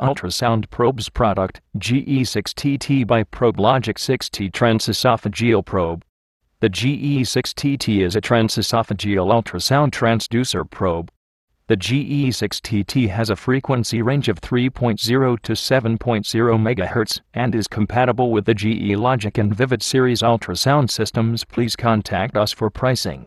ultrasound probes product, GE 6T TEE by ProbeLogic 6T transesophageal probe. The GE 6T TEE is a transesophageal ultrasound transducer probe. The GE 6T TEE has a frequency range of 3.0 to 7.0 MHz and is compatible with the GE Logiq and Vivid series ultrasound systems. Please contact us for pricing.